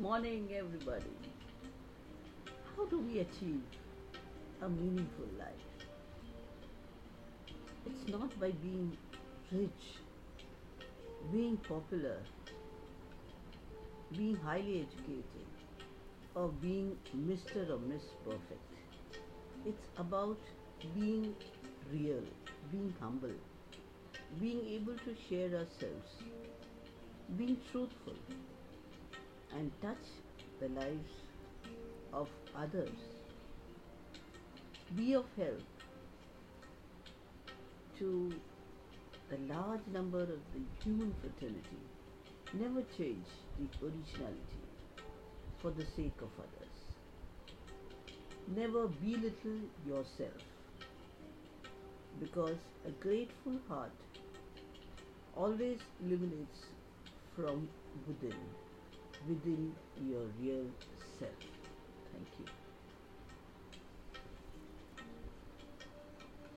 morning, everybody. How do we achieve a meaningful life? It's not by being rich, being popular, being highly educated, or being Mr. or Miss Perfect. It's about being real, being humble, being able to share ourselves, being truthful, and touch the lives of others. Be of help to the large number of the human fraternity. Never change the originality for the sake of others. Never belittle yourself because a grateful heart always illuminates from within, within your real self. Thank you.